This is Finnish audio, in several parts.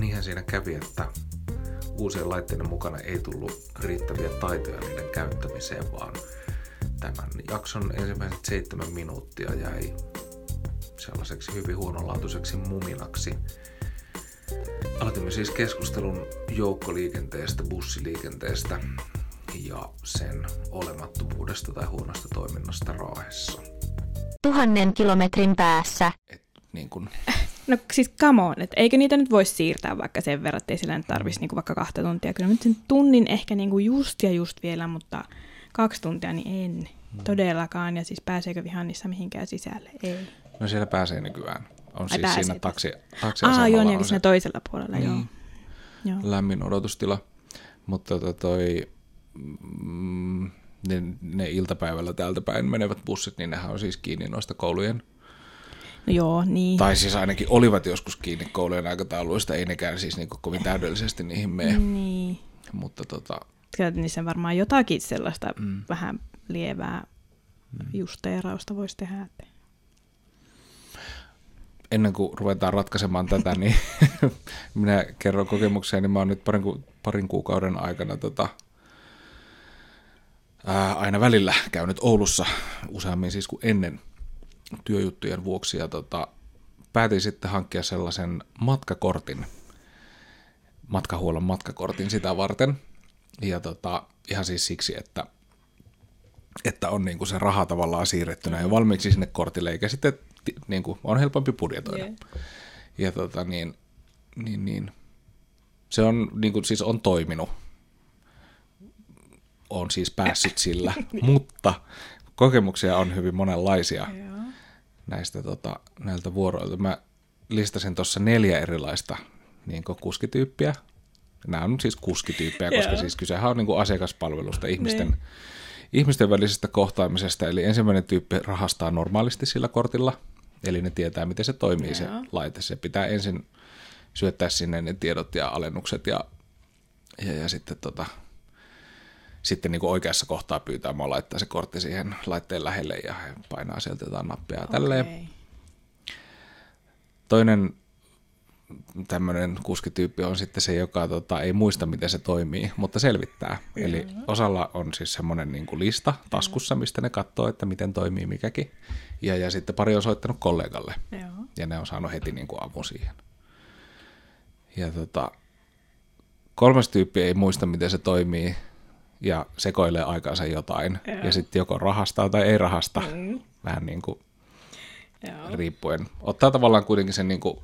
niinhän siinä kävi, että uusien laitteiden mukana ei tullut riittäviä taitoja niiden käyttämiseen, vaan tämän jakson ensimmäiset seitsemän minuuttia jäi sellaiseksi hyvin huonolaatuiseksi muminaksi. Aloitimme siis keskustelun joukkoliikenteestä, bussiliikenteestä ja sen olemattomuudesta tai huonosta toiminnasta Raahessa. Tuhannen kilometrin päässä. Et, niin kun... No siis come on, että eikö niitä nyt voisi siirtää vaikka sen verran, että ei sillä nyt tarvitsisi niinku vaikka kahta tuntia. Kyllä nyt sen tunnin ehkä niinku just ja just vielä, mutta kaksi tuntia niin en hmm. todellakaan. Ja siis pääseekö vihannissa mihinkään sisälle? Ei. No siellä pääsee nykyään. On Ai siis pääsee siinä taksi, taksi Aa, joo, niin siinä toisella puolella, niin, joo. joo. lämmin odotustila. Mutta tota toi, mm, ne, ne iltapäivällä täältä päin menevät bussit, niin nehän on siis kiinni noista koulujen No joo, niin. Tai siis ainakin olivat joskus kiinni koulujen aikatauluista, ei nekään siis niinku kovin täydellisesti niihin mene. Niin. Mutta tota, Kyllä niissä varmaan jotakin sellaista mm. vähän lievää mm. justeerausta voisi tehdä. Ennen kuin ruvetaan ratkaisemaan tätä, niin minä kerron kokemuksia, niin mä oon nyt parin, ku, parin kuukauden aikana tota, ää, aina välillä käynyt Oulussa useammin siis kuin ennen työjuttujen vuoksi ja tota, päätin sitten hankkia sellaisen matkakortin, matkahuollon matkakortin sitä varten. Ja tota, ihan siis siksi, että, että on niinku se raha tavallaan siirrettynä jo valmiiksi sinne kortille, eikä sitten niinku, on helpompi budjetoida. Yeah. Ja tota, niin, niin, niin, se on, niinku, siis on toiminut. On siis päässyt sillä, mutta kokemuksia on hyvin monenlaisia. Yeah näistä tota, näiltä vuoroilta. Mä listasin tuossa neljä erilaista niin kuskityyppiä. Nämä on siis kuskityyppejä, koska yeah. siis kysehän on niin kuin asiakaspalvelusta ihmisten, niin. ihmisten välisestä kohtaamisesta. Eli ensimmäinen tyyppi rahastaa normaalisti sillä kortilla, eli ne tietää, miten se toimii yeah. se laite. Se pitää ensin syöttää sinne ne tiedot ja alennukset ja, ja, ja sitten tota, sitten niin kuin oikeassa kohtaa pyytää mua laittaa se kortti siihen laitteen lähelle ja painaa sieltä jotain nappia okay. tälleen. Toinen tämmöinen kuskityyppi on sitten se, joka tota, ei muista, miten se toimii, mutta selvittää. Mm-hmm. Eli osalla on siis semmoinen niin kuin lista taskussa, mistä ne katsoo, että miten toimii mikäkin. Ja, ja sitten pari on soittanut kollegalle. Joo. Ja ne on saanut heti niin kuin avun siihen. Ja tota, kolmas tyyppi ei muista, miten se toimii, ja sekoilee aikaansa jotain. Joo. Ja sitten joko rahastaa tai ei rahasta. Mm. Vähän niin kuin Joo. riippuen. Ottaa tavallaan kuitenkin sen niin kuin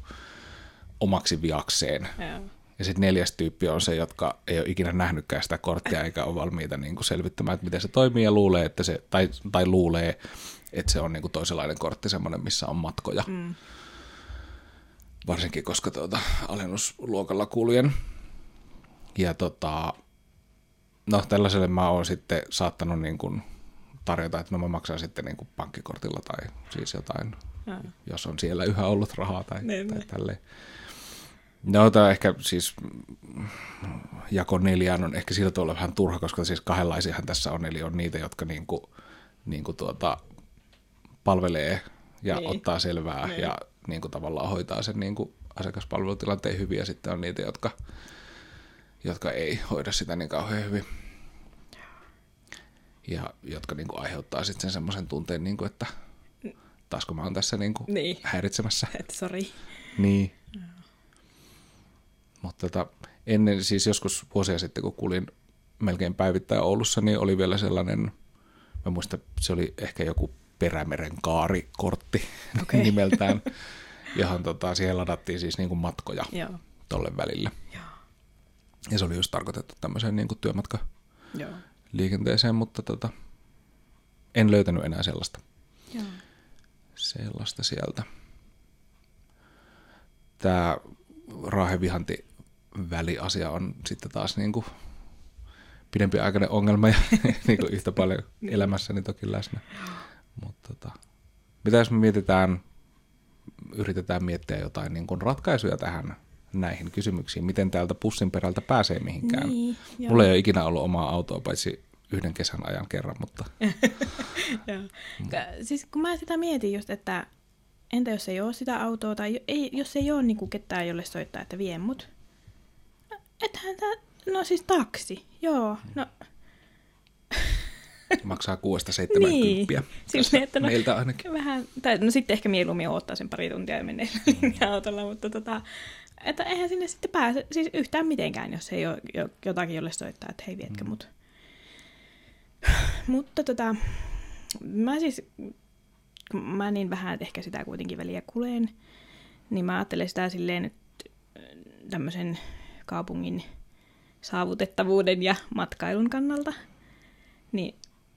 omaksi viakseen. Joo. Ja sitten neljäs tyyppi on se, jotka ei ole ikinä nähnytkään sitä korttia eikä ole valmiita niin kuin selvittämään, että miten se toimii ja luulee, että se, tai, tai luulee, että se on niin kuin toisenlainen kortti, semmoinen, missä on matkoja. Mm. Varsinkin, koska tuota, alennusluokalla kuulujen. Ja tota, no tällaiselle mä oon sitten saattanut niin kuin tarjota, että no mä maksan sitten niin kuin pankkikortilla tai siis jotain, ja. jos on siellä yhä ollut rahaa tai, niin, tai niin. tälleen. No tämä ehkä siis jako neljään on ehkä siltä olla vähän turha, koska siis kahdenlaisiahan tässä on, eli on niitä, jotka niin kuin, niin kuin tuota, palvelee ja niin. ottaa selvää niin. ja niin kuin tavallaan hoitaa sen niin kuin asiakaspalvelutilanteen hyvin, ja sitten on niitä, jotka jotka ei hoida sitä niin kauhean hyvin. Ja jotka niin kuin aiheuttaa sitten sen semmoisen tunteen, niin kuin, että taasko mä oon tässä niin kuin niin. häiritsemässä. Et sorry. Niin. No. Mutta tota, ennen, siis joskus vuosia sitten, kun kuulin melkein päivittäin Oulussa, niin oli vielä sellainen, mä muistan, se oli ehkä joku Perämeren kaarikortti okay. nimeltään, johon tota, siihen ladattiin siis niin kuin matkoja Joo. tolle välille. Ja se oli just tarkoitettu tämmöiseen niin kuin työmatka Joo. liikenteeseen, mutta tota, en löytänyt enää sellaista. Joo. Sellaista sieltä. Tämä raahevihanti väliasia on sitten taas niin kuin pidempi aikainen ongelma ja niin kuin yhtä paljon elämässäni toki läsnä. Mutta tota, mitä jos me mietitään, yritetään miettiä jotain niin kuin ratkaisuja tähän näihin kysymyksiin, miten täältä pussin perältä pääsee mihinkään. Niin, Mulla ei ole ikinä ollut omaa autoa, paitsi yhden kesän ajan kerran, mutta... mm. Siis kun mä sitä mietin just, että entä jos ei ole sitä autoa, tai ei, jos ei ole niin kuin ketään, jolle soittaa, että vie mut, ethän tää, no siis taksi, joo, no Maksaa 6-70 niin. Silleen, että no, Meiltä ainakin. Vähän, tai no sitten ehkä mieluummin odottaa sen pari tuntia ja menee linja-autolla, mutta tota, että eihän sinne sitten pääse siis yhtään mitenkään, jos ei ole jo- jotakin, jolle soittaa, että hei vietkö mut. Mutta tota, mä siis, mä niin vähän ehkä sitä kuitenkin väliä kuleen, niin mä ajattelen sitä silleen nyt tämmöisen kaupungin saavutettavuuden ja matkailun kannalta. Niin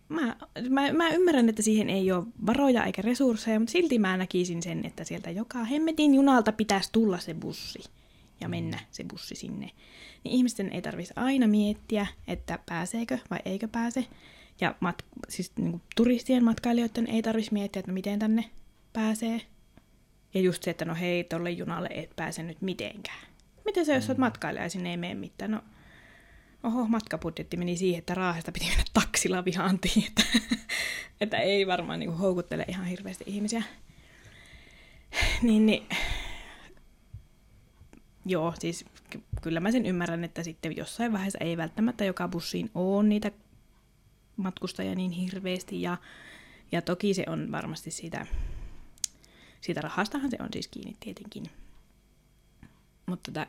mä, mä, mä ymmärrän, että siihen ei ole varoja eikä resursseja, mutta silti mä näkisin sen, että sieltä joka hemmetin junalta pitäisi tulla se bussi ja mennä se bussi sinne. Niin ihmisten ei tarvitsisi aina miettiä, että pääseekö vai eikö pääse. Ja mat, siis niin kuin turistien matkailijoiden ei tarvitsisi miettiä, että miten tänne pääsee. Ja just se, että no hei, tolle junalle et pääse nyt mitenkään. Miten se, jos olet matkailija ja sinne ei mene mitään? No, oho, matkabudjetti meni siihen, että Raahesta piti mennä taksilla vihantiin, että, että ei varmaan niin kuin, houkuttele ihan hirveästi ihmisiä. Niin, niin, joo, siis ky- kyllä mä sen ymmärrän, että sitten jossain vaiheessa ei välttämättä joka bussiin ole niitä matkustajia niin hirveästi, ja, ja toki se on varmasti siitä, siitä rahastahan se on siis kiinni tietenkin. Mutta tota,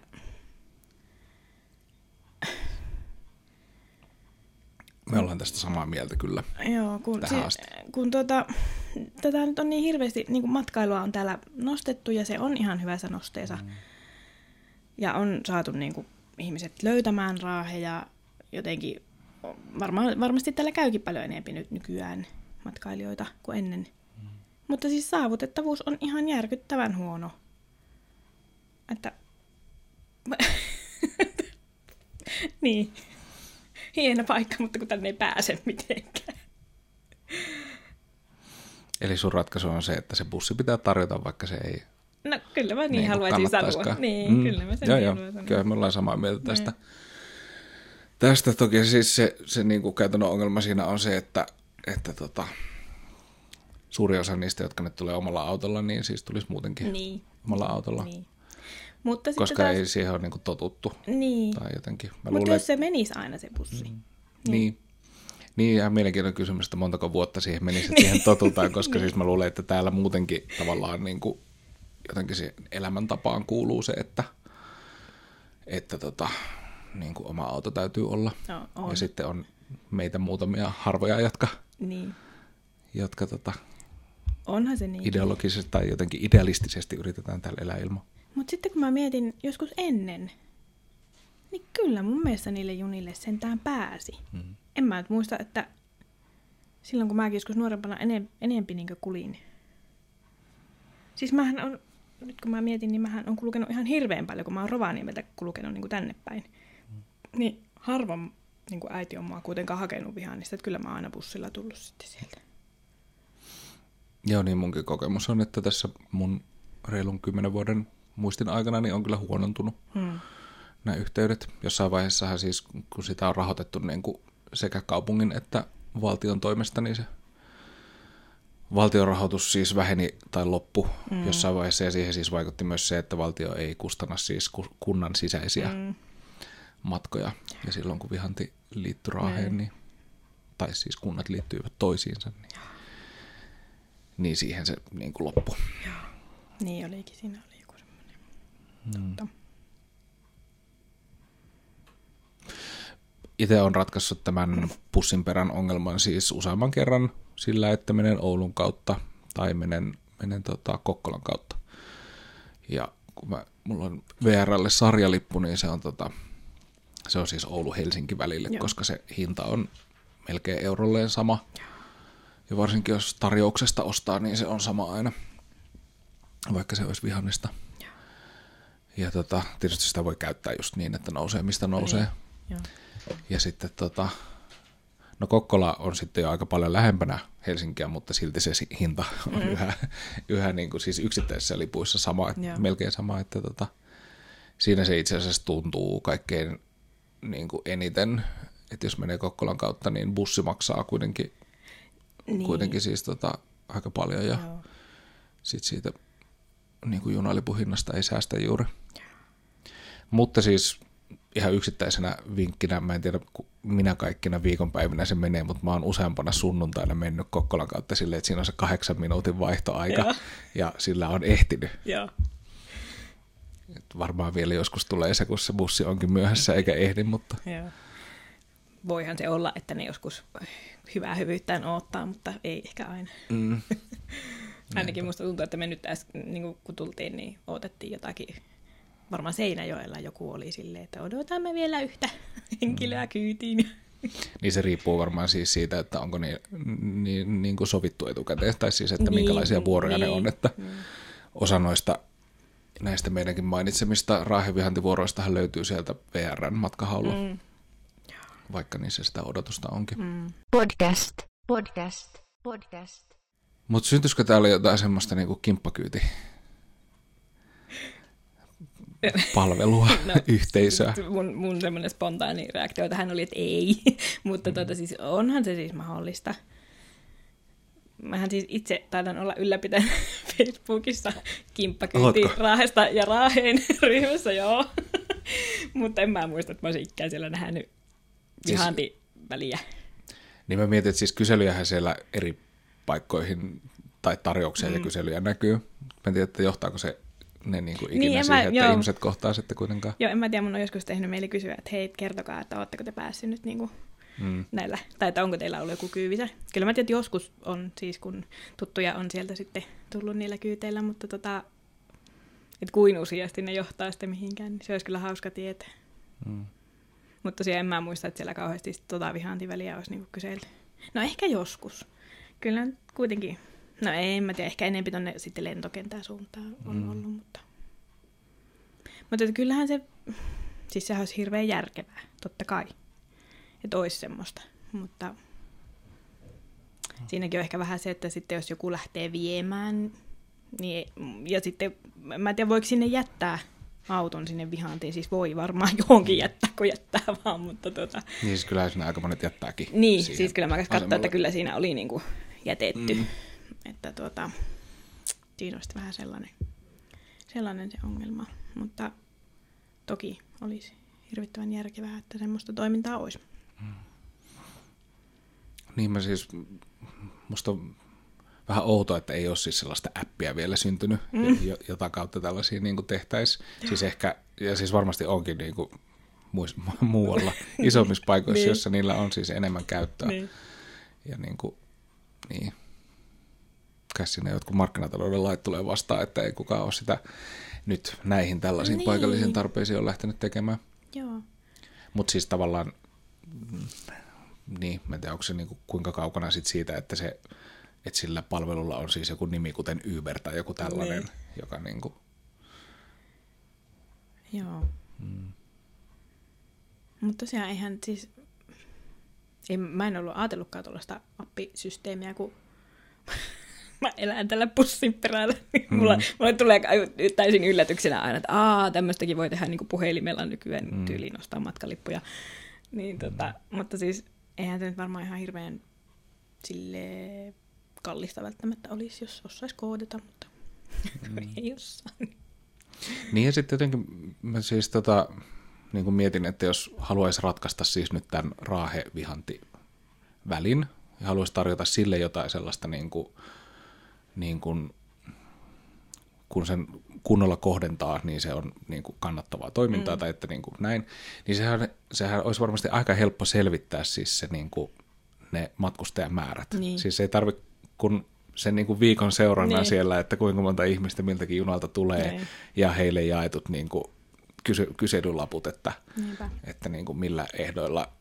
Me ollaan tästä samaa mieltä kyllä. Joo, kun, Tähän se, asti. kun tota, tätä nyt on niin hirveästi, niin kuin matkailua on täällä nostettu ja se on ihan hyvässä nosteessa. Mm. Ja on saatu niin kuin, ihmiset löytämään raaheja jotenkin, varma, varmasti täällä käykin paljon enemmän nyt nykyään matkailijoita kuin ennen. Mm. Mutta siis saavutettavuus on ihan järkyttävän huono. Että... niin hieno paikka, mutta kun tänne ei pääse mitenkään. Eli sun ratkaisu on se, että se bussi pitää tarjota, vaikka se ei No kyllä mä niin, niin haluaisin sanoa. Niin, mm. kyllä mä sen joo, niin joo. haluan sanoa. Kyllä me ollaan samaa mieltä tästä. Tästä toki siis se, se niin kuin käytännön ongelma siinä on se, että, että tota, suuri osa niistä, jotka nyt tulee omalla autolla, niin siis tulisi muutenkin Niin. omalla autolla. Niin. Mutta Koska taas, ei siihen ole niin kuin totuttu. Niin. Tai jotenkin. Mä Mutta luulen, jos se menisi aina se bussi. Mm. Niin. Niin, ihan mielenkiintoinen kysymys, että montako vuotta siihen menisi, että siihen totutaan, koska siis mä luulen, että täällä muutenkin tavallaan niin kuin, jotenkin siihen elämäntapaan kuuluu se, että, että tota, niin kuin oma auto täytyy olla. No, on. Ja sitten on meitä muutamia harvoja, jotka, Niin. jotka tota, Onhan se niin. ideologisesti tai jotenkin idealistisesti yritetään täällä elää ilman. Mutta sitten kun mä mietin joskus ennen, niin kyllä mun mielestä niille junille sentään pääsi. Mm. En mä nyt muista, että silloin kun mäkin joskus nuorempana enem, enempi niin kulin. Siis mähän on, nyt kun mä mietin, niin mähän on kulkenut ihan hirveän paljon, kun mä oon Rovaniemeltä kulkenut niin tänne päin. Mm. Niin harvoin niin äiti on mua kuitenkaan hakenut vihannista, että kyllä mä oon aina bussilla tullut sitten sieltä. Joo, niin munkin kokemus on, että tässä mun reilun kymmenen vuoden muistin aikana niin on kyllä huonontunut Hmm. nämä yhteydet. Jossain vaiheessahan siis, kun sitä on rahoitettu niin kuin sekä kaupungin että valtion toimesta, niin se valtion rahoitus siis väheni tai loppu mm. jossain vaiheessa ja siihen siis vaikutti myös se, että valtio ei kustanna siis ku- kunnan sisäisiä mm. matkoja. Ja silloin kun Vihanti liittyi Raaheen, niin, tai siis kunnat liittyivät toisiinsa, niin, niin siihen se niin kuin loppui. Niin olikin, siinä oli. Mm. Itse on ratkaissut tämän pussin perän ongelman siis useamman kerran sillä, että menen Oulun kautta tai menen, menen tota Kokkolan kautta. Ja kun mä, mulla on VRlle sarjalippu, niin se on, tota, se on siis Oulu-Helsinki välille, Joo. koska se hinta on melkein eurolleen sama. Ja varsinkin jos tarjouksesta ostaa, niin se on sama aina, vaikka se olisi vihannista. Ja tota, tietysti sitä voi käyttää just niin, että nousee mistä nousee. Joo. Ja sitten tota, no Kokkola on sitten jo aika paljon lähempänä Helsinkiä, mutta silti se hinta on mm. yhä, yhä niin kuin siis yksittäisissä lipuissa sama, että melkein sama, että tota, siinä se itse asiassa tuntuu kaikkein niin kuin eniten, että jos menee Kokkolan kautta, niin bussi maksaa kuitenkin, Niin. kuitenkin siis tota, aika paljon ja sitten siitä niin kuin junalipuhinnasta ei säästä juuri. Mutta siis ihan yksittäisenä vinkkinä, mä en tiedä minä kaikkina viikonpäivinä se menee, mutta mä oon useampana sunnuntaina mennyt Kokkolan kautta silleen, että siinä on se kahdeksan minuutin vaihtoaika Joo. ja sillä on ehtinyt. Joo. Et varmaan vielä joskus tulee se, kun se bussi onkin myöhässä eikä ehdi, mutta Joo. Voihan se olla, että ne joskus hyvää hyvyyttään odottaa, mutta ei ehkä aina. mm, Ainakin musta tuntuu, että me nyt äsken, niin kun tultiin, niin odotettiin jotakin. Varmaan Seinäjoella joku oli silleen, että odotamme vielä yhtä henkilöä kyytiin. niin se riippuu varmaan siis siitä, että onko niin, niin, niin kuin sovittu etukäteen, tai siis, että Niin, minkälaisia vuoroja ne niin, on, että osa noista näistä meidänkin mainitsemista raahevihantivuoroistahan löytyy sieltä VRn matkahaulua, Mm. vaikka niissä sitä odotusta onkin. Mm. Podcast. Podcast. Podcast. Mutta syntyisikö täällä jotain semmoista niinku kimppakyyti palvelua, no, yhteisöä? Mun, mun semmoinen spontaani reaktio tähän oli, että ei. Mutta tuota, siis onhan se siis mahdollista. Mähän siis itse taidan olla ylläpitänyt Facebookissa kimppakyyti? Raahesta ja Raaheen ryhmässä, joo. Mutta en mä muista, että mä olisin ikään siellä nähnyt Siis- vihantiväliä. Niin mä mietin, että siis kyselyjähän siellä eri paikkoihin tai tarjouksia mm. ja kyselyjä näkyy. Mä en tiedä, että johtaako se ne niinku ikinä Niin, niin, en siihen, mä- että joo. ihmiset kohtaa sitten kuitenkaan. Joo, en mä tiedä, mun on joskus tehnyt mieli kysyä, että hei, kertokaa, että ootteko te päässyt nyt niinku Mm. näillä, tai että onko teillä ollut joku kyyvisä. Kyllä mä tiedän, että joskus on siis, kun tuttuja on sieltä sitten tullut niillä kyyteillä, mutta tota, että kuin useasti ne johtaa sitten mihinkään, niin se olisi kyllä hauska tietää. Mm. Mutta tosiaan en mä muista, että siellä kauheasti tota vihaantiväliä olisi niinku kyselty. No ehkä joskus. Kyllä kuitenkin, no ei, en mä tiedä, ehkä enempi tonne sitten lentokentän suuntaan on mm. ollut, mutta... Mutta että kyllähän se, siis sehän olisi hirveän järkevää, totta kai. Että olisi semmoista, mutta siinäkin on ehkä vähän se, että sitten jos joku lähtee viemään, niin, ja sitten, mä en tiedä voiko sinne jättää auton sinne vihantiin, siis voi varmaan johonkin jättää, kun jättää vaan, mutta tota, Niin siis kyllähän siinä aika monet jättääkin. niin, siis kyllä mä katsoin, että kyllä siinä oli niinku jätetty. Mm. Mm. Että tuota, siinä olisi vähän sellainen, sellainen se ongelma. Mutta toki olisi hirvittävän järkevää, että semmoista toimintaa olisi. Niin mä siis, musta on vähän outoa, että ei ole siis sellaista appia vielä syntynyt, mm. jota kautta tällaisia niin tehtäisiin. Siis ehkä, ja siis varmasti onkin niin kuin muualla isommissa paikoissa, Niin. jossa niillä on siis enemmän käyttöä. Niin. Ja niin kuin, niin. Kai siinä jotkut markkinatalouden lait tulee vastaan, että ei kukaan ole sitä nyt näihin tällaisiin Niin. niin. paikallisiin tarpeisiin on lähtenyt tekemään. Joo. Mutta siis tavallaan, mm, niin, mä en tiedä, onko se niinku kuinka kaukana sit siitä, että, se, että sillä palvelulla on siis joku nimi, kuten Uber tai joku tällainen, Niin. joka niinku, Joo. Mm. Mutta tosiaan eihän siis... Ei, mä en ollut ajatellutkaan tuollaista appisysteemiä, kun mä elän tällä pussin perällä. Mm. Mulla, mulle tulee täysin yllätyksenä aina, että tämmöistäkin voi tehdä niin kuin puhelimella nykyään mm. tyyliin nostaa matkalippuja. Niin, tota, mutta siis eihän se nyt varmaan ihan hirveän sille kallista välttämättä olisi, jos osaisi koodata, mutta mm. ei osaa. Niin ja sitten jotenkin mä siis tota, niin kuin mietin, että jos haluaisi ratkaista siis nyt tämän raahe-vihanti välin ja haluaisi tarjota sille jotain sellaista niin kuin, niin kuin, kun sen kunnolla kohdentaa, niin se on niin kuin kannattavaa toimintaa mm. tai että niin kuin näin, niin sehän, sehän olisi varmasti aika helppo selvittää siis se niin kuin ne matkustajamäärät. Niin. Siis ei tarvitse kun sen niin kuin viikon seurannan Niin. siellä, että kuinka monta ihmistä miltäkin junalta tulee Niin. ja heille jaetut niin kuin kysy- kyselylaput, että, Niinpä. että niin kuin millä ehdoilla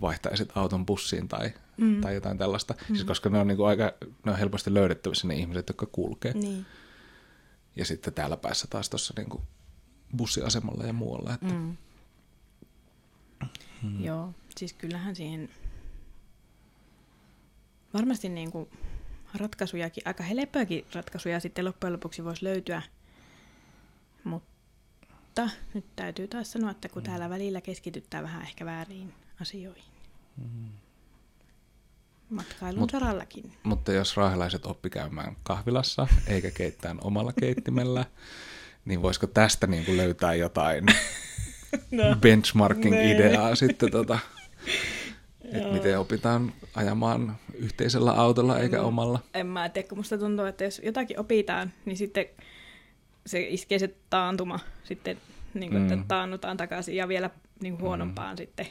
vaihtaisit auton bussiin tai, mm. tai jotain tällaista. Mm. Siis koska ne on, niin kuin aika, ne on helposti löydettävissä ne ihmiset, jotka kulkee. Niin. Ja sitten täällä päässä taas tuossa niin kuin bussiasemalla ja muualla. Että, mm. Mm. Joo, siis kyllähän siihen varmasti niin kuin ratkaisujakin, aika helppojakin ratkaisuja sitten loppujen lopuksi voisi löytyä. Mutta nyt täytyy taas sanoa, että kun täällä välillä keskityttää vähän ehkä väärin asioihin. Matkailun Mut- sarallakin. Mutta jos raahelaiset oppi käymään kahvilassa eikä keittään omalla keittimellä, niin voisiko tästä niin kuin löytää jotain No. benchmarking-ideaa sitten, tota, että miten opitaan ajamaan yhteisellä autolla eikä No. omalla. En mä tiedä, kun musta tuntuu, että jos jotakin opitaan, niin sitten se iskee se taantuma sitten, niin kuin, Mm. että taannutaan takaisin ja vielä niin kuin huonompaan sitten,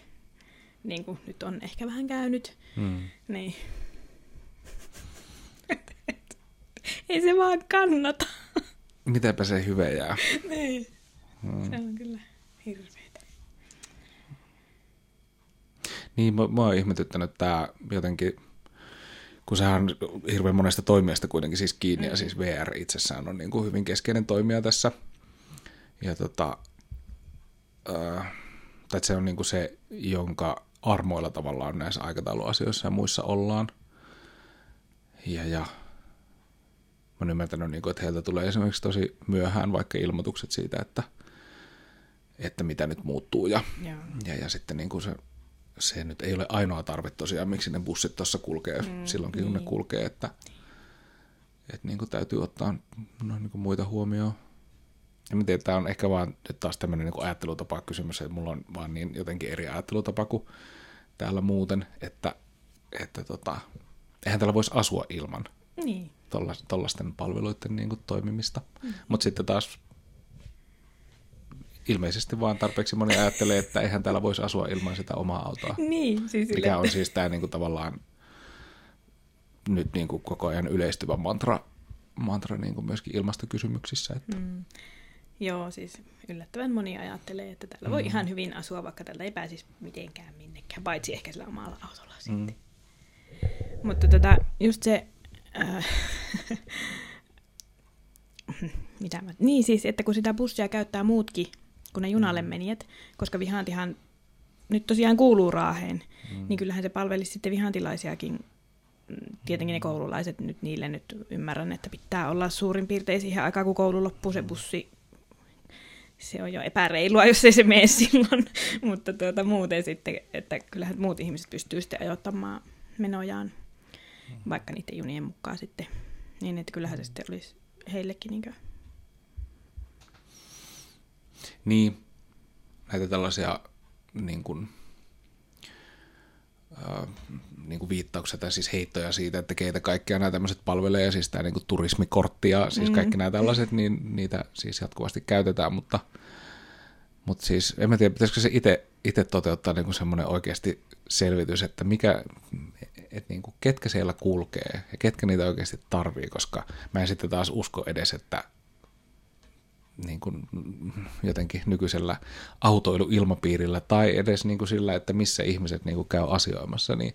niin kuin nyt on ehkä vähän käynyt. Mm. Niin. Ei se vaan kannata. Mitenpä se hyvä jää? niin. Se on kyllä hirveetä. Niin, mä, mä oon ihmetyttänyt tää jotenkin, kun sehän on hirveän monesta toimijasta kuitenkin siis kiinni, ja siis VR itsessään on niin kuin hyvin keskeinen toimija tässä. Ja tota, äh, tai se on niin kuin se, jonka armoilla tavallaan näissä aikatauluasioissa ja muissa ollaan. Ja, ja mä oon ymmärtänyt, niin kuin, että heiltä tulee esimerkiksi tosi myöhään vaikka ilmoitukset siitä, että, että mitä nyt muuttuu ja Joo. ja, ja sitten niin kuin se, se nyt ei ole ainoa tarve tosiaan, miksi ne bussit tuossa kulkee mm, silloinkin, kun ne kulkee, että, että niin kuin täytyy ottaa no, niin kuin muita huomioon. Ja mä tiedän, tämä on ehkä vaan nyt taas tämmöinen niin ajattelutapa kysymys, että mulla on vaan niin jotenkin eri ajattelutapa kuin täällä muuten, että, että tota, eihän täällä voisi asua ilman Niin. tuollaisten palveluiden niin kuin toimimista. Mm. Mutta sitten taas ilmeisesti vaan tarpeeksi moni ajattelee, että eihän täällä voisi asua ilman sitä omaa autoa. Niin, siis Mikä sille- on siis tämä niin kuin tavallaan nyt niin kuin koko ajan yleistyvä mantra, mantra niin kuin myöskin ilmastokysymyksissä. Että, mm. Joo, siis yllättävän moni ajattelee, että täällä voi ihan hyvin asua, vaikka täällä ei pääsisi mitenkään minnekään, paitsi ehkä sillä omalla autolla sitten. Mm. Mutta tota, just se... Äh, mitä mä... Niin siis, että kun sitä bussia käyttää muutkin kuin ne junalle menijät, koska vihantihan nyt tosiaan kuuluu Raaheen, mm. niin kyllähän se palvelisi sitten vihantilaisiakin. Mm, tietenkin ne koululaiset nyt niille nyt ymmärrän, että pitää olla suurin piirtein siihen aikaan, kun koulu loppuu se bussi. Se on jo epäreilua, jos ei se mene silloin, mutta tuota, muuten sitten, että kyllähän muut ihmiset pystyy sitten ajoittamaan menojaan, vaikka niiden junien mukaan sitten, niin että kyllähän se sitten olisi heillekin niin kuin, Niin, näitä tällaisia niin kuin, äh, niin kuin viittauksia tai siis heittoja siitä, että keitä kaikkia nämä tämmöiset palvelee, ja siis tämä niin kuin turismikortti ja siis Mm. kaikki nämä tällaiset, niin niitä siis jatkuvasti käytetään, mutta, mutta siis en mä tiedä, pitäisikö se itse, itse toteuttaa niin kuin semmoinen oikeasti selvitys, että mikä, että niin kuin ketkä siellä kulkee ja ketkä niitä oikeasti tarvii, koska mä en sitten taas usko edes, että niin kuin jotenkin nykyisellä autoiluilmapiirillä tai edes niin kuin sillä, että missä ihmiset niin kuin käy asioimassa, niin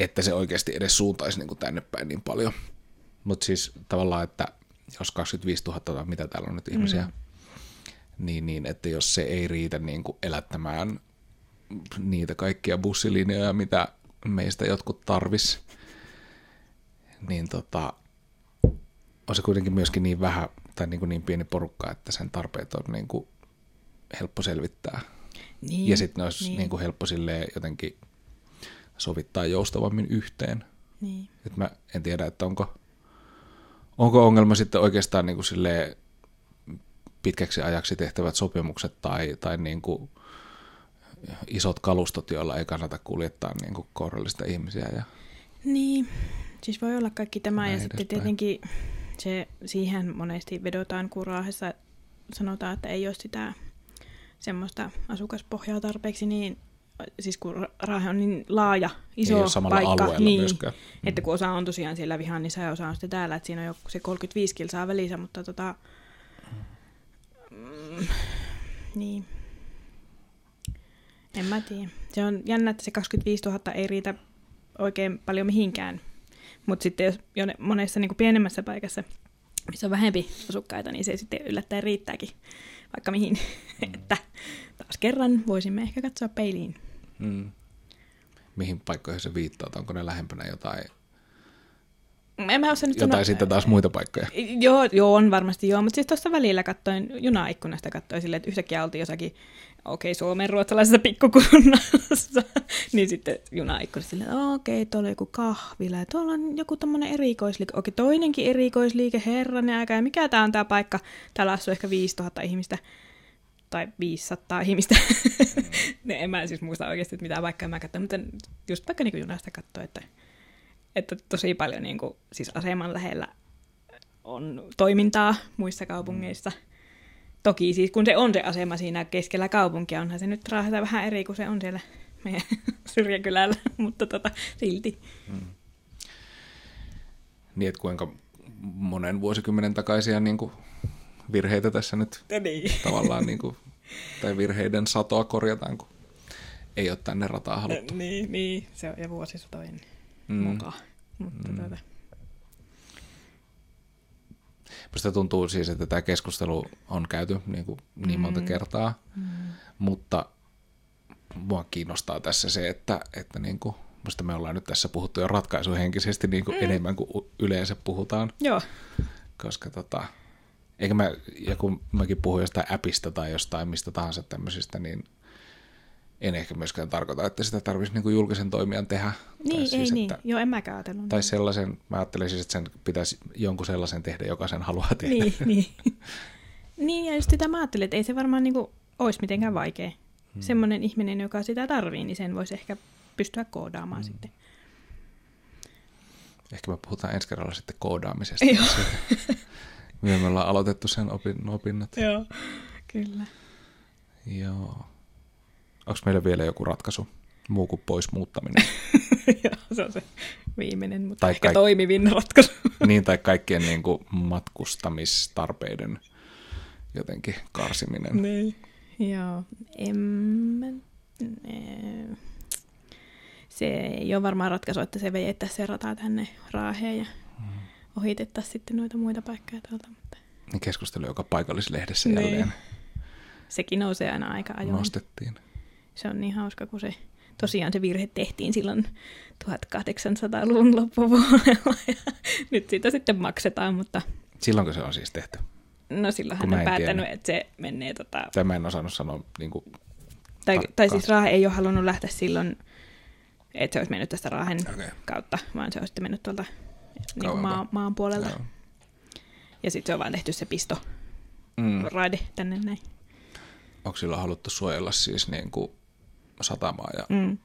että se oikeasti edes suuntaisi niin kuin tänne päin niin paljon. Mutta siis tavallaan, että jos 25 000 tai mitä täällä on nyt ihmisiä, mm. niin, niin että jos se ei riitä niin kuin elättämään niitä kaikkia bussilinjoja, mitä meistä jotkut tarvis, niin tota, on se kuitenkin myöskin niin vähän tai niin, kuin niin pieni porukka, että sen tarpeet on niin kuin helppo selvittää. niin, Ja sitten ne olisi niin. Niin kuin helppo jotenkin sovittaa joustavammin yhteen. niin. Et mä en tiedä, että onko, onko ongelma sitten oikeastaan niin kuin silleen pitkäksi ajaksi tehtävät sopimukset tai, tai niin kuin isot kalustot, joilla ei kannata kuljettaa niin kuin kourallista ihmisiä. Ja, Niin, siis voi olla kaikki tämä ja sitten tietenkin se, siihen monesti vedotaan, kun Raahessa sanotaan, että ei ole sitä semmoista asukaspohjaa tarpeeksi, niin siis kun Ra- Raahe on niin laaja, iso ei samalla paikka, niin, myöskään. että kun osa on tosiaan siellä Vihannissa ja osa on sitten täällä, että siinä on jo se 35 kilsaa välissä, mutta tota, mm, niin, en mä tiedä. Se on jännä, että se 25 000 ei riitä oikein paljon mihinkään. Mutta sitten jos jo ne- monessa niin pienemmässä paikassa, missä on vähempi asukkaita, niin se sitten yllättäen riittääkin vaikka mihin. Mm. että taas kerran voisimme ehkä katsoa peiliin. Mm. Mihin paikkoihin se viittaa? Onko ne lähempänä jotain, En mä osaa nyt jotain sanoa- sitten taas muita paikkoja? Joo, joo, on varmasti joo, mutta siis tuossa välillä katsoin junaikkunasta katsoin silleen, että yhtäkkiä oltiin jossakin, okei, Suomen ruotsalaisessa pikkukunnassa, niin sitten junaikkunasta silleen, että okei, tuolla on joku kahvila ja tuolla on joku tommonen erikoisliike, okei, toinenkin erikoisliike, herranen aika, ja mikä tää on tää paikka, täällä asuu ehkä 5000 ihmistä. tai 500 ihmistä. ne, en mä siis muista oikeasti, että mitä vaikka mä katsoin, mutta just vaikka niin junasta katsoa, että, että tosi paljon niin kuin, siis aseman lähellä on toimintaa muissa kaupungeissa. Toki siis kun se on se asema siinä keskellä kaupunkia, onhan se nyt raahata vähän eri kuin se on siellä meidän syrjäkylällä, mutta tota, silti. Niin, että kuinka monen vuosikymmenen takaisia niin kuin virheitä tässä nyt niin. tavallaan, niin kuin, tai virheiden satoa korjataan, kun ei ole tänne rataa haluttu. niin, niin, se on ja vuosisatojen Mm. mm. mukaan. Mutta mm. tuota, Musta tuntuu siis, että tämä keskustelu on käyty niin, kuin niin monta kertaa, mm. mutta mua kiinnostaa tässä se, että, että niin kuin, musta me ollaan nyt tässä puhuttu jo ratkaisuhenkisesti niin kuin mm. enemmän kuin yleensä puhutaan, joo, koska tota, eikä mä, ja kun mäkin puhun jostain appista tai jostain mistä tahansa tämmöisistä, niin en ehkä myöskään tarkoita, että sitä tarvitsisi niin kuin julkisen toimijan tehdä. niin, ei siis, niin. Että, Joo, en mäkään ajatellut. tai niin. sellaisen, mä ajattelisin, että sen pitäisi jonkun sellaisen tehdä, joka sen haluaa tehdä. Niin, niin. niin, ja just sitä mä ajattelin, että ei se varmaan niinku olisi mitenkään vaikea. Hmm. Semmoinen ihminen, joka sitä tarvii, niin sen voisi ehkä pystyä koodaamaan hmm. sitten. Ehkä me puhutaan ensi kerralla sitten koodaamisesta. Joo. Me ollaan aloitettu sen opin, opinnot. Joo, kyllä. Joo. Onko meillä vielä joku ratkaisu? Muu kuin pois muuttaminen. Joo, se on se viimeinen, mutta Tai ehkä kaik- toimivin ratkaisu. niin, tai kaikkien niin kuin matkustamistarpeiden jotenkin karsiminen. niin. Joo, en eh, Se ei ole varmaan ratkaisu, että se vejettäisiin se rata tänne Raaheen ja Mm. ohitettaisiin sitten noita muita paikkoja tuolta. Mutta Niin Keskustelu, joka paikallislehdessä Niin. jälleen sekin nousee aina aika ajoin. nostettiin. Se on niin hauska, kun se tosiaan se virhe tehtiin silloin 1800-luvun loppupuolella ja nyt siitä sitten maksetaan, mutta Silloinko se on siis tehty? no silloin hän on päättänyt, tiennyt. että se menee tota, Tämä en osannut sanoa niin kuin, tai, Tarkkaan. tai siis Raahe ei ole halunnut lähteä silloin, että se olisi mennyt tästä Raahen Okei. kautta, vaan se olisi sitten mennyt tuolta niin maa, maan puolelta. Joo. Ja sitten se on vaan tehty se pisto mm. raide tänne näin. onko sillä haluttu suojella siis niin kuin satamaa ja Mm.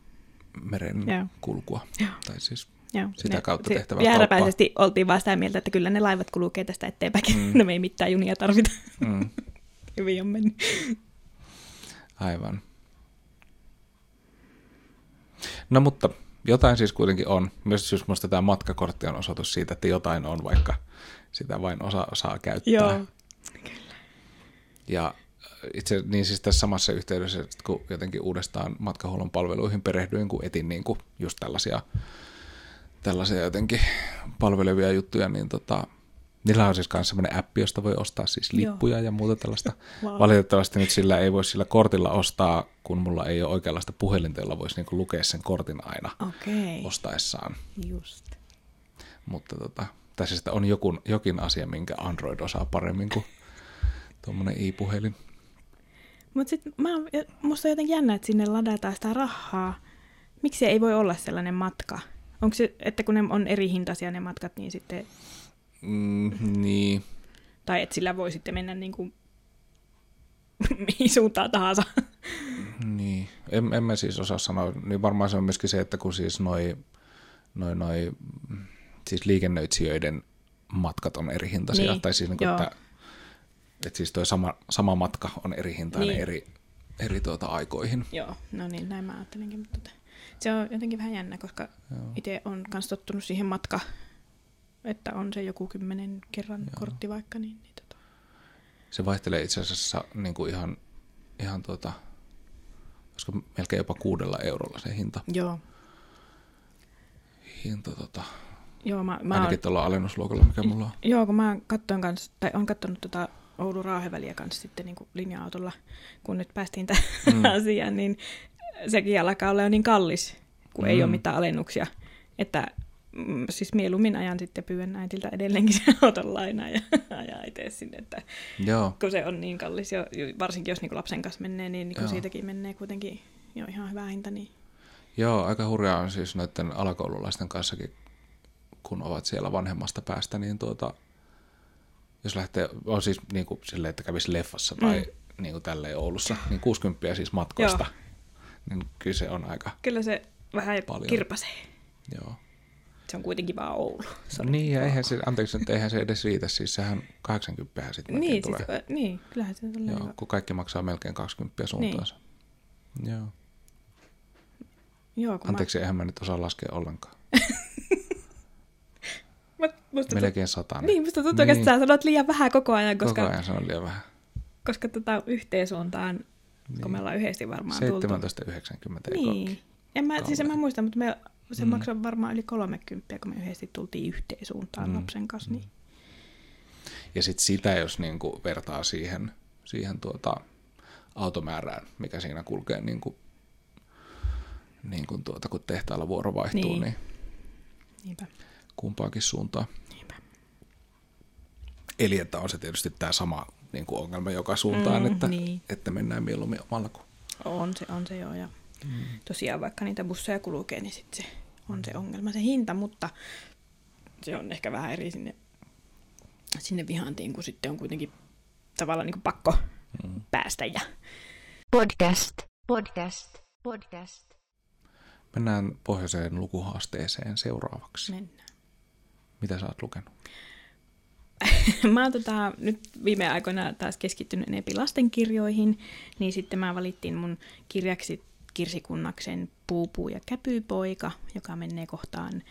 meren Joo. kulkua? Joo. Tai siis Joo, Sitä kautta se- tehtävää Jääräpäisesti oltiin vaan sitä mieltä, että kyllä ne laivat kulkee tästä eteenpäin. Mm. no me ei mitään junia tarvita. mm, Hyvin on mennyt. aivan. No mutta jotain siis kuitenkin on. Myös jos musta tämä matkakortti on osoitus siitä, että jotain on, vaikka sitä vain osa saa käyttää. Joo. Ja itse niin siis tässä samassa yhteydessä, että kun jotenkin uudestaan matkahuollon palveluihin perehdyin, kun etin niin kuin just tällaisia, tällaisia jotenkin palvelevia juttuja, niin tota, niillä on siis myös sellainen appi, josta voi ostaa siis Joo. lippuja ja muuta tällaista. Wow. Valitettavasti nyt sillä ei voi sillä kortilla ostaa, kun mulla ei ole oikeanlaista puhelinta, jolla voisi niin kuin lukea sen kortin aina Okei, ostaessaan. just. Mutta tota, tässä sitten on joku, jokin asia, minkä Android osaa paremmin kuin tuommoinen i-puhelin. Mutta sitten musta on jotenkin jännä, että sinne ladataan sitä rahaa. Miksi ei voi olla sellainen matka? Onko se, että kun ne on eri hintaisia ne matkat, niin sitten, Mm, niin, tai että sillä voi sitten mennä niin kuin mihin suuntaan tahansa. niin. En, en mä siis osaa sanoa. Niin varmaan se on myöskin se, että kun siis noi, noi, noi mm, siis liikennöitsijöiden matkat on eri hintaisia. Niin, tai siis niin kuin, että, että siis toi sama, sama matka on eri hintainen Niin. eri, eri tuota aikoihin. Joo, no niin, näin mä ajattelinkin. Mutta tota, se on jotenkin vähän jännä, koska itse on myös tottunut siihen matka, että on se joku kymmenen kerran Joo. kortti vaikka, niin, niin tota, Se vaihtelee itse asiassa niin kuin ihan, ihan tuota, olisiko melkein jopa kuudella eurolla se hinta. joo. hinta tota, Joo, mä, mä ainakin oon, tuolla alennusluokalla, mikä mulla on. joo, kun mä katsoin kans, tai on katsonut tota Oulun Raaheväliä kanssa sitten niin kuin linja-autolla, kun nyt päästiin tähän mm. asiaan, niin sekin alkaa olla jo niin kallis, kun mm. ei ole mitään alennuksia, että mm, siis mieluummin ajan sitten pyydän äitiltä edelleenkin sen auton lainaa ja ajaa itse sinne, että Joo, kun se on niin kallis, jo, varsinkin jos niin kuin lapsen kanssa menee, niin, niin kun Joo. siitäkin menee kuitenkin jo ihan hyvä hinta, niin joo, aika hurjaa on siis noiden alakoululaisten kanssakin, kun ovat siellä vanhemmasta päästä, niin tuota, jos lähtee, on siis niin kuin silleen, että kävisi leffassa tai niin kuin tälleen Oulussa, niin 60 siis matkoista, niin kyllä se on aika, Kyllä se vähän Paljon. kirpasee. joo. Se on kuitenkin vaan Oulu. Sori. Niin, ja eihän se, anteeksi, että eihän se edes riitä, siis sehän 80 sitten Niin, tulee. siis, niin, kyllähän se on Joo, kun kaikki maksaa melkein 20 suuntaansa. Niin. Joo. Joo, kun Anteeksi, eihän mä nyt osaa laskea ollenkaan. Musta Melkein sata. Niin, musta tuntuu, niin. että sä sanot liian vähän koko ajan, koska, Koko ajan se on liian vähän. koska tota yhteen suuntaan, niin. kun me ollaan yhdesti varmaan tultu. 17,90 ei Niin. En mä, siis en mä muista, mutta me, se Mm. mm. maksoi varmaan yli 30, kun me yhdesti tultiin yhteen suuntaan Mm. mm. lapsen kanssa. Niin. Ja sitten sitä, jos niinku vertaa siihen, siihen tuota automäärään, mikä siinä kulkee niinku, niin kuin tuota, kun tehtaalla vuoro vaihtuu, niin, Niin. niin Niinpä, kumpaankin suuntaan. niinpä. Eli että on se tietysti tämä sama niin kuin ongelma joka suuntaan, Mm, että, niin. että mennään mieluummin omalla kuin... On se, on se joo. Ja Mm. tosiaan vaikka niitä busseja kulkee, niin sit se on se ongelma, se hinta, mutta se on ehkä vähän eri sinne, sinne vihantiin, kun sitten on kuitenkin tavallaan niin kuin pakko Mm. päästä. Ja Podcast, podcast, podcast. Mennään pohjoiseen lukuhaasteeseen seuraavaksi. mennään. Mitä sä oot lukenut? mä oon tota, nyt viime aikoina taas keskittynyt enempi lastenkirjoihin, niin sitten mä valittiin mun kirjaksi Kirsi Kunnaksen Puupuu ja Käpypoika, joka menee kohtaan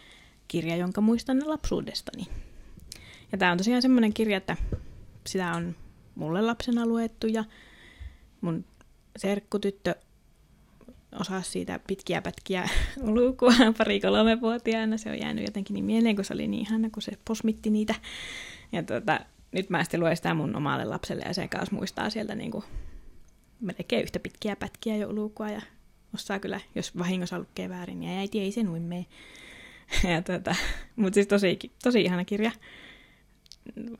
kirja, jonka muistan lapsuudestani. Ja tää on tosiaan semmoinen kirja, että sitä on mulle lapsena luettu ja mun serkkutyttö osasi siitä pitkiä pätkiä lukua pari kolme vuotiaana. Se on jäänyt jotenkin niin mieleen, kun se oli niin ihana, kun se posmitti niitä. Ja tota, nyt mä sitten luen sitä mun omalle lapselle ja sen kanssa muistaa sieltä niin kuin melkein yhtä pitkiä pätkiä jo lukua ja osaa kyllä, jos vahingossa lukee väärin, niin äiti ei se noin. Ja tota, mutta siis tosi, tosi ihana kirja.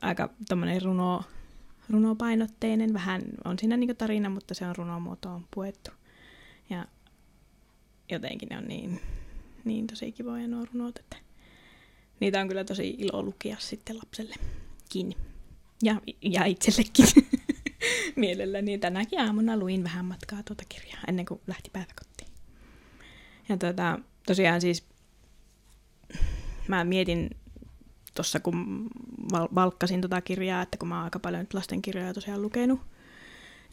Aika tommonen runo, runopainotteinen. Vähän on siinä niin tarina, mutta se on runomuotoon puettu. Jotenkin ne on niin, niin tosi kivoja nuo runot, että niitä on kyllä tosi ilo lukea sitten lapsellekin. Ja, ja itsellekin mielelläni. Tänäkin aamuna luin vähän matkaa tuota kirjaa ennen kuin lähti päiväkotiin. Ja tota, tosiaan siis mä mietin tuossa, kun val- valkkasin tota kirjaa, että kun mä oon aika paljon nyt lastenkirjoja tosiaan lukenut,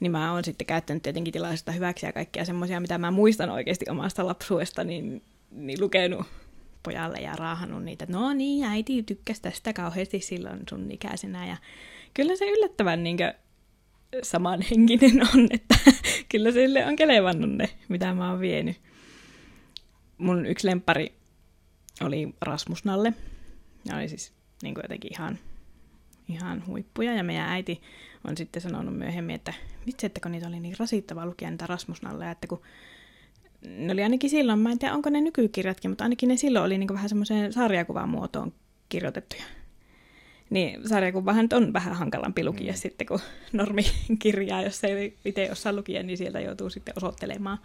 niin mä oon sitten käyttänyt tietenkin tilaisuutta hyväksi ja kaikkia semmoisia, mitä mä muistan oikeasti omasta lapsuudesta, niin, niin lukenut pojalle ja raahannut niitä, no niin, äiti tykkäsi tästä kauheasti silloin sun ikäisenä. Ja kyllä se yllättävän niin samanhenkinen on, että kyllä sille on kelevannut ne, mitä mä oon vienyt. Mun yksi lempari oli Rasmus Nalle. Ja oli siis niin jotenkin ihan, ihan huippuja. Ja meidän äiti on sitten sanonut myöhemmin, että vitsi, että kun niitä oli niin rasittava lukea niitä Rasmus Nalleja, että kun ne oli ainakin silloin, mä en tiedä onko ne nykykirjatkin, mutta ainakin ne silloin oli niin vähän semmoiseen sarjakuvan muotoon kirjoitettuja. Niin sarjakuvahan on vähän hankalampi lukia mm. sitten kuin normikirjaa, jos ei itse osaa lukia, niin sieltä joutuu sitten osoittelemaan.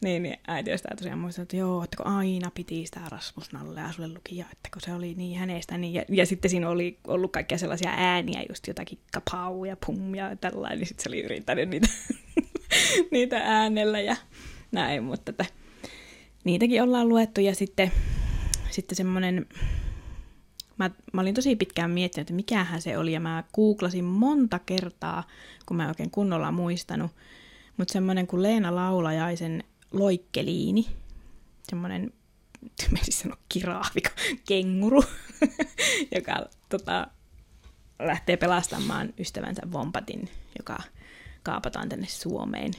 Niin, niin äiti sitä tosiaan muistanut, että joo, että kun aina piti sitä Rasmus Nallea sulle lukia, että kun se oli niin hänestä. Niin, ja, ja sitten siinä oli ollut kaikkia sellaisia ääniä, just jotakin kapau ja pum ja tällainen, niin sitten se oli yrittänyt niitä, niitä äänellä ja näin, mutta että niitäkin ollaan luettu ja sitten, sitten semmoinen, mä, mä olin tosi pitkään miettinyt, että mikähän se oli ja mä googlasin monta kertaa, kun mä en oikein kunnolla muistanut, mutta semmoinen kuin Leena Laulajaisen Loikkeliini, semmoinen, mä siis sanoa kiraaviko, kenguru, joka tota, lähtee pelastamaan ystävänsä Vompatin, joka kaapataan tänne Suomeen.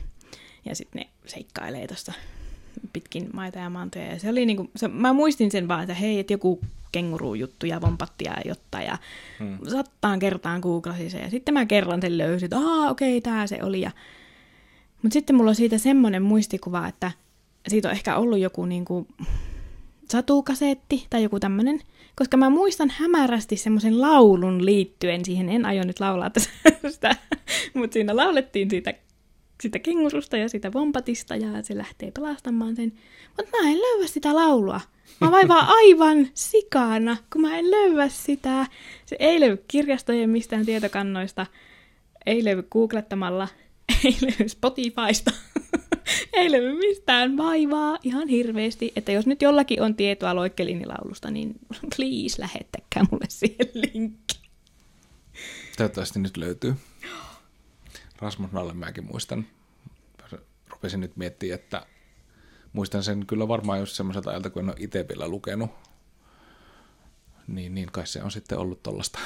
Ja sitten ne seikkailee tuossa pitkin maita ja maantoja. Ja se oli niinku, se, mä muistin sen vaan, että hei, että joku kenguru-juttu ja vompattia ja jotta. Ja hmm. sattaan kertaan googlasin sen. Ja sitten mä kerran sen löysin, että okei, okay, tää se oli. Ja... Mutta sitten mulla on siitä semmoinen muistikuva, että siitä on ehkä ollut joku niinku satukasetti tai joku tämmöinen. Koska mä muistan hämärästi semmoisen laulun liittyen siihen, en aio nyt laulaa tästä, mutta siinä laulettiin siitä sitä kengurusta ja sitä vompatista ja se lähtee pelastamaan sen. Mutta mä en löyä sitä laulua. Mä vaivaan aivan sikana, kun mä en löyä sitä. Se ei löydy kirjastojen mistään tietokannoista, ei löydy googlettamalla, ei löydy Spotifysta, ei löydy mistään vaivaa ihan hirveästi, että jos nyt jollakin on tietoa Loikkelinilaulusta, niin please lähettäkää mulle siihen linkki. Toivottavasti nyt löytyy. Rasmus Nallemäki muistan. Rupesin nyt miettimään, että muistan sen kyllä varmaan just semmoiselta ajalta, kun en ole itse vielä lukenut. Niin, niin kai se on sitten ollut tollasta.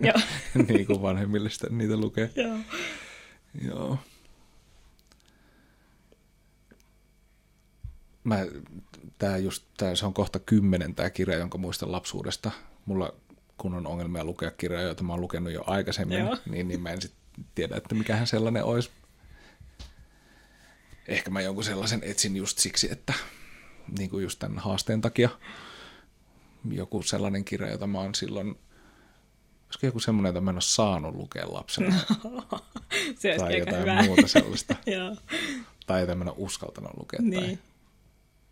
Joo. niin kuin vanhemmille sitä niitä lukee. Joo. Joo. Mä, tää just, tää, se on kohta kymmenen tämä kirja, jonka muistan lapsuudesta. Mulla kun on ongelmia lukea kirjoja, joita mä oon lukenut jo aikaisemmin, Joo. niin, niin mä en sit tiedä, että mikähän sellainen olisi. Ehkä mä jonkun sellaisen etsin just siksi, että niin kuin just tämän haasteen takia joku sellainen kirja, jota mä oon silloin, olisiko joku semmoinen, jota mä en ole saanut lukea lapsena, Se tai jotain hyvä. muuta sellaista, Joo. tai jota mä en ole uskaltanut lukea, tai Niin.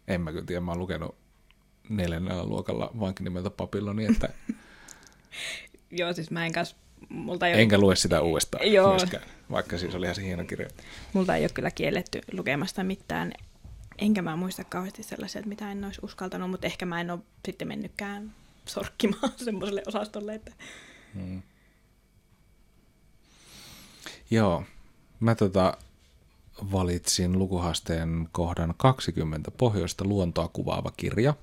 en mä kyllä tiedä, mä oon lukenut neljännellä luokalla vankin nimeltä Papilloni, että Joo, siis mä en kanssa, multa ei, ole, enkä lue sitä uudestaan Joo. myöskään, vaikka siis oli ihan se hieno kirja. multa ei ole kyllä kielletty lukemasta mitään. Enkä mä muista kauheasti sellaisia, että mitä en olisi uskaltanut, mutta ehkä mä en ole sitten mennytkään sorkkimaan semmoiselle osastolle, että Joo, mä tota valitsin lukuhaasteen kohdan 20 pohjoista luontoa kuvaava kirja.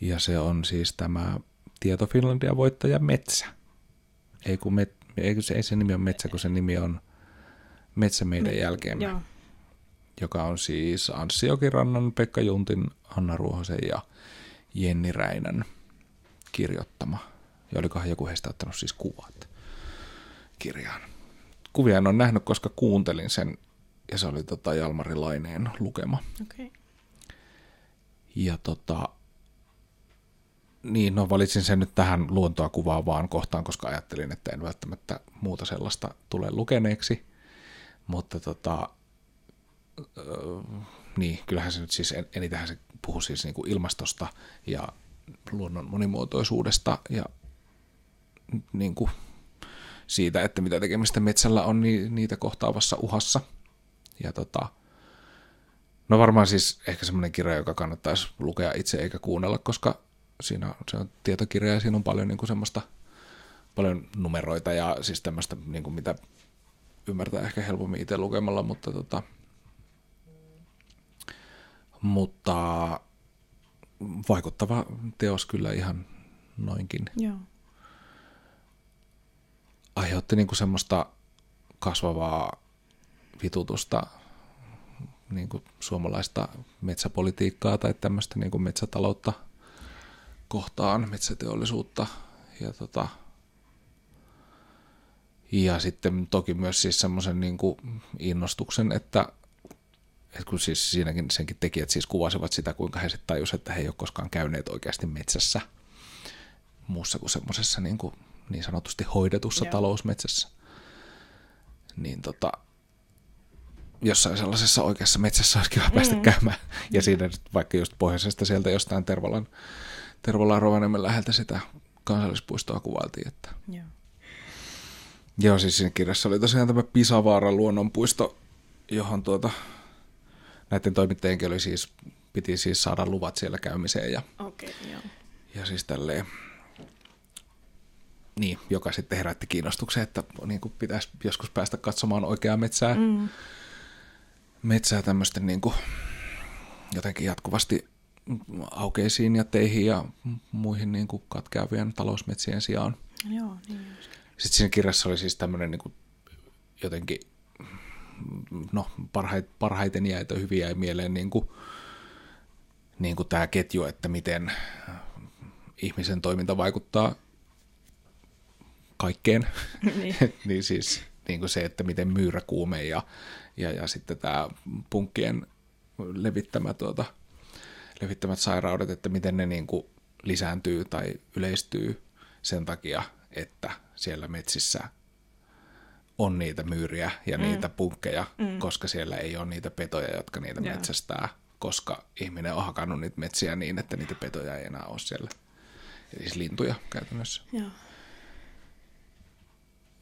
Ja se on siis tämä Tieto Finlandia voittaja Metsä. Ei, kun met, ei, se, ei se nimi on Metsä, kun se nimi on Metsä meidän jälkeemme. joo. joka on siis Anssi Jokirannan, Pekka Juntin, Hanna Ruohosen ja Jenni Räinän kirjoittama. Ja olikohan joku heistä ottanut siis kuvat kirjaan. Kuvia en ole nähnyt, koska kuuntelin sen, ja se oli tota Jalmari Laineen lukema. Okei. Okay. Ja tota, niin, no valitsin sen nyt tähän luontoa kuvaavaan kohtaan, koska ajattelin, että en välttämättä muuta sellaista tule lukeneeksi. Mutta tota, öö, niin, kyllähän se nyt siis, en- enitähän se puhuu siis niin kuin ilmastosta ja luonnon monimuotoisuudesta ja niin kuin siitä, että mitä tekemistä metsällä on ni- niitä kohtaavassa uhassa. Ja tota, No varmaan siis ehkä semmoinen kirja, joka kannattaisi lukea itse eikä kuunnella, koska siinä on, se on tietokirja ja siinä on paljon niin kuin semmoista, paljon numeroita ja siis tämmöistä, niin kuin mitä ymmärtää ehkä helpommin itse lukemalla, mutta tota, mutta vaikuttava teos kyllä ihan noinkin Joo. Aiheutti niin kuin semmoista kasvavaa vitutusta niin kuin suomalaista metsäpolitiikkaa tai tämmöistä niin kuin metsätaloutta kohtaan, metsäteollisuutta. Ja, tota, ja sitten toki myös siis semmoisen niin kuin innostuksen, että, että kun siis siinäkin senkin tekijät siis kuvasivat sitä, kuinka he sitten tajusivat, että he ei ole koskaan käyneet oikeasti metsässä muussa kuin semmoisessa niin, kuin niin sanotusti hoidetussa Joo. talousmetsässä. Niin tota, jossain sellaisessa oikeassa metsässä olisi kiva päästä Mm. käymään. Ja siinä nyt vaikka just pohjoisesta sieltä jostain Tervalan, Tervalan Rovaniemen läheltä sitä kansallispuistoa kuvailtiin. Että. Joo. Joo, siis siinä kirjassa oli tosiaan tämä Pisavaaran luonnonpuisto, johon tuota, näiden toimittajienkin oli siis, piti siis saada luvat siellä käymiseen ja okay, joo. ja siis tälleen, niin, joka sitten herätti kiinnostuksen, että niin kuin pitäisi joskus päästä katsomaan oikeaa metsää, Mm. metsää tämmöisten niin kuin, jotenkin jatkuvasti aukeisiin ja teihin ja muihin niin kuin katkeavien talousmetsien sijaan. Joo, niin. Sitten siinä kirjassa oli siis tämmöinen niin kuin jotenkin, no parhait, parhaiten jäi tai hyvin jäi mieleen niin kuin, niin kuin tämä ketju, että miten ihmisen toiminta vaikuttaa kaikkeen. Niin. niin siis niin kuin se, että miten myyräkuume ja, ja, ja sitten tämä punkkien levittämä, tuota, levittämät sairaudet, että miten ne niin kuin lisääntyy tai yleistyy sen takia, että siellä metsissä on niitä myyriä ja mm. niitä punkkeja, mm. koska siellä ei ole niitä petoja, jotka niitä Joo. metsästää, koska ihminen on hakannut niitä metsiä niin, että niitä petoja ei enää ole siellä. Eli siis lintuja käytännössä. Joo.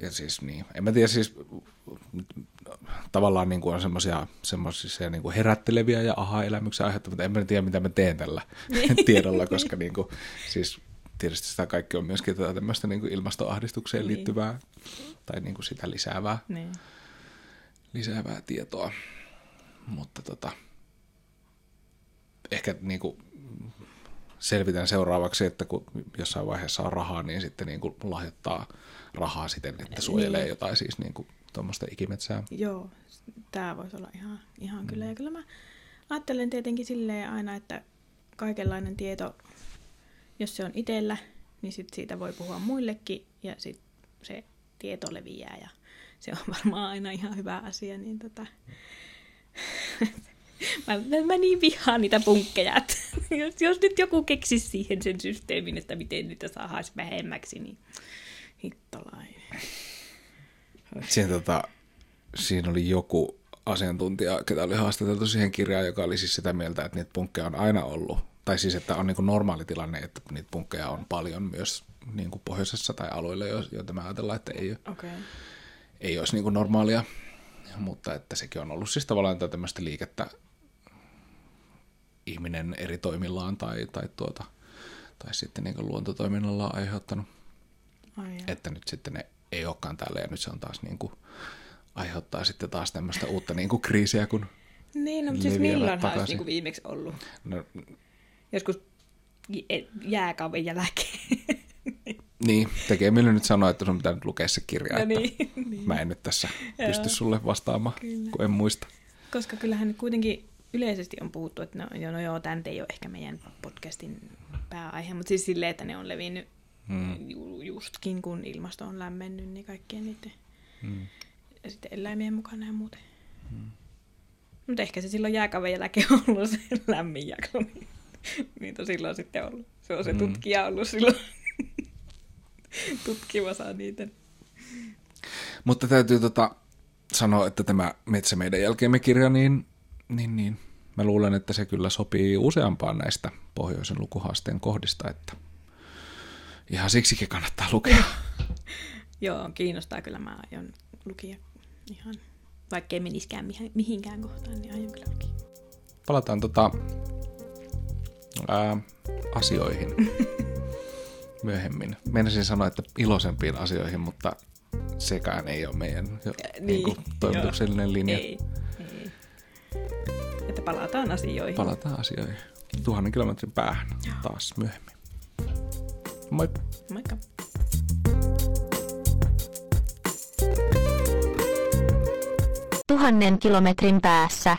Ja siis niin, en mä tiedä siis, tavallaan niin kuin on semmoisia semmoisia niin kuin herätteleviä ja aha-elämyksiä aiheuttavia, mutta en mä tiedä, mitä mä teen tällä tiedolla, koska niin kuin, siis tietysti sitä kaikki on myöskin tätä tämmöistä niin kuin ilmastoahdistukseen Niin. liittyvää tai niin kuin sitä lisäävää, Niin. lisäävää tietoa. Mutta tota, ehkä niin kuin selvitän seuraavaksi, että kun jossain vaiheessa on rahaa, niin sitten niin kuin lahjoittaa rahaa siten, että suojelee Niin. jotain siis niin kuin tuommoista ikimetsää. Joo, tämä voisi olla ihan, ihan kyllä. Ja kyllä mä ajattelen tietenkin silleen aina, että kaikenlainen tieto, jos se on itsellä, niin sit siitä voi puhua muillekin ja sit se tieto leviää ja se on varmaan aina ihan hyvä asia. Niin tota... mä, mä, mä, niin vihaan niitä punkkeja, että jos, jos nyt joku keksisi siihen sen systeemin, että miten niitä saataisiin vähemmäksi, niin hittolainen. Siinä, tota, siinä oli joku asiantuntija, ketä oli haastateltu siihen kirjaan, joka oli siis sitä mieltä, että niitä punkkeja on aina ollut. Tai siis, että on niin kuin normaali tilanne, että niitä punkkeja on paljon myös niin kuin pohjoisessa tai alueilla, jo- joita me ajatellaan, että ei. Okay. ei olisi niin kuin normaalia. Mutta että sekin on ollut siis tavallaan tämmöistä liikettä ihminen eri toimillaan tai, tai, tuota, tai sitten niin kuin luontotoiminnalla aiheuttanut Ai jaa. että nyt sitten ne ei olekaan täällä ja nyt se on taas niin kuin, aiheuttaa sitten taas tämmöistä uutta niin kuin kriisiä, kun Niin, no, mutta siis milloinhan olisi niinku viimeksi ollut? no, Joskus e- jääkauden jälkeen. niin, tekee mieli nyt sanoa, että sun pitää nyt lukea se kirja, no että niin, niin. mä en nyt tässä Joo. pysty sulle vastaamaan, Kyllä. kun en muista. Koska kyllähän nyt kuitenkin yleisesti on puhuttu, että no, no joo, tämä ei ole ehkä meidän podcastin pääaihe, mutta siis silleen, että ne on levinnyt justkin, kun ilmasto on lämmennyt, niin kaikkien niiden Hmm. ja sitten eläimien mukana ja muuten. Hmm. Mutta ehkä se silloin jääkauden jälkeen on ollut se lämmin jakso, niin, niin on silloin sitten ollut. Se on se Mm. tutkija ollut silloin tutkimassa niiden. Mutta täytyy tota, sanoa, että tämä Metsä meidän jälkeemme kirja, niin, niin, niin mä luulen, että se kyllä sopii useampaan näistä pohjoisen lukuhaasteen kohdista, että ihan siksikin kannattaa lukea. Joo, kiinnostaa kyllä. Mä aion lukia ihan, vaikkei meniskään mihin- mihinkään kohtaan, niin aion kyllä lukia. Palataan tota, ää, asioihin myöhemmin. Meinasin sanoa, että iloisempiin asioihin, mutta sekään ei ole meidän jo, niin, niin kuin, toimituksellinen linja. Ei, ei. Että palataan asioihin. Palataan asioihin tuhannen kilometrin päähän taas myöhemmin. Moi! Moikka. Tuhannen kilometrin päässä.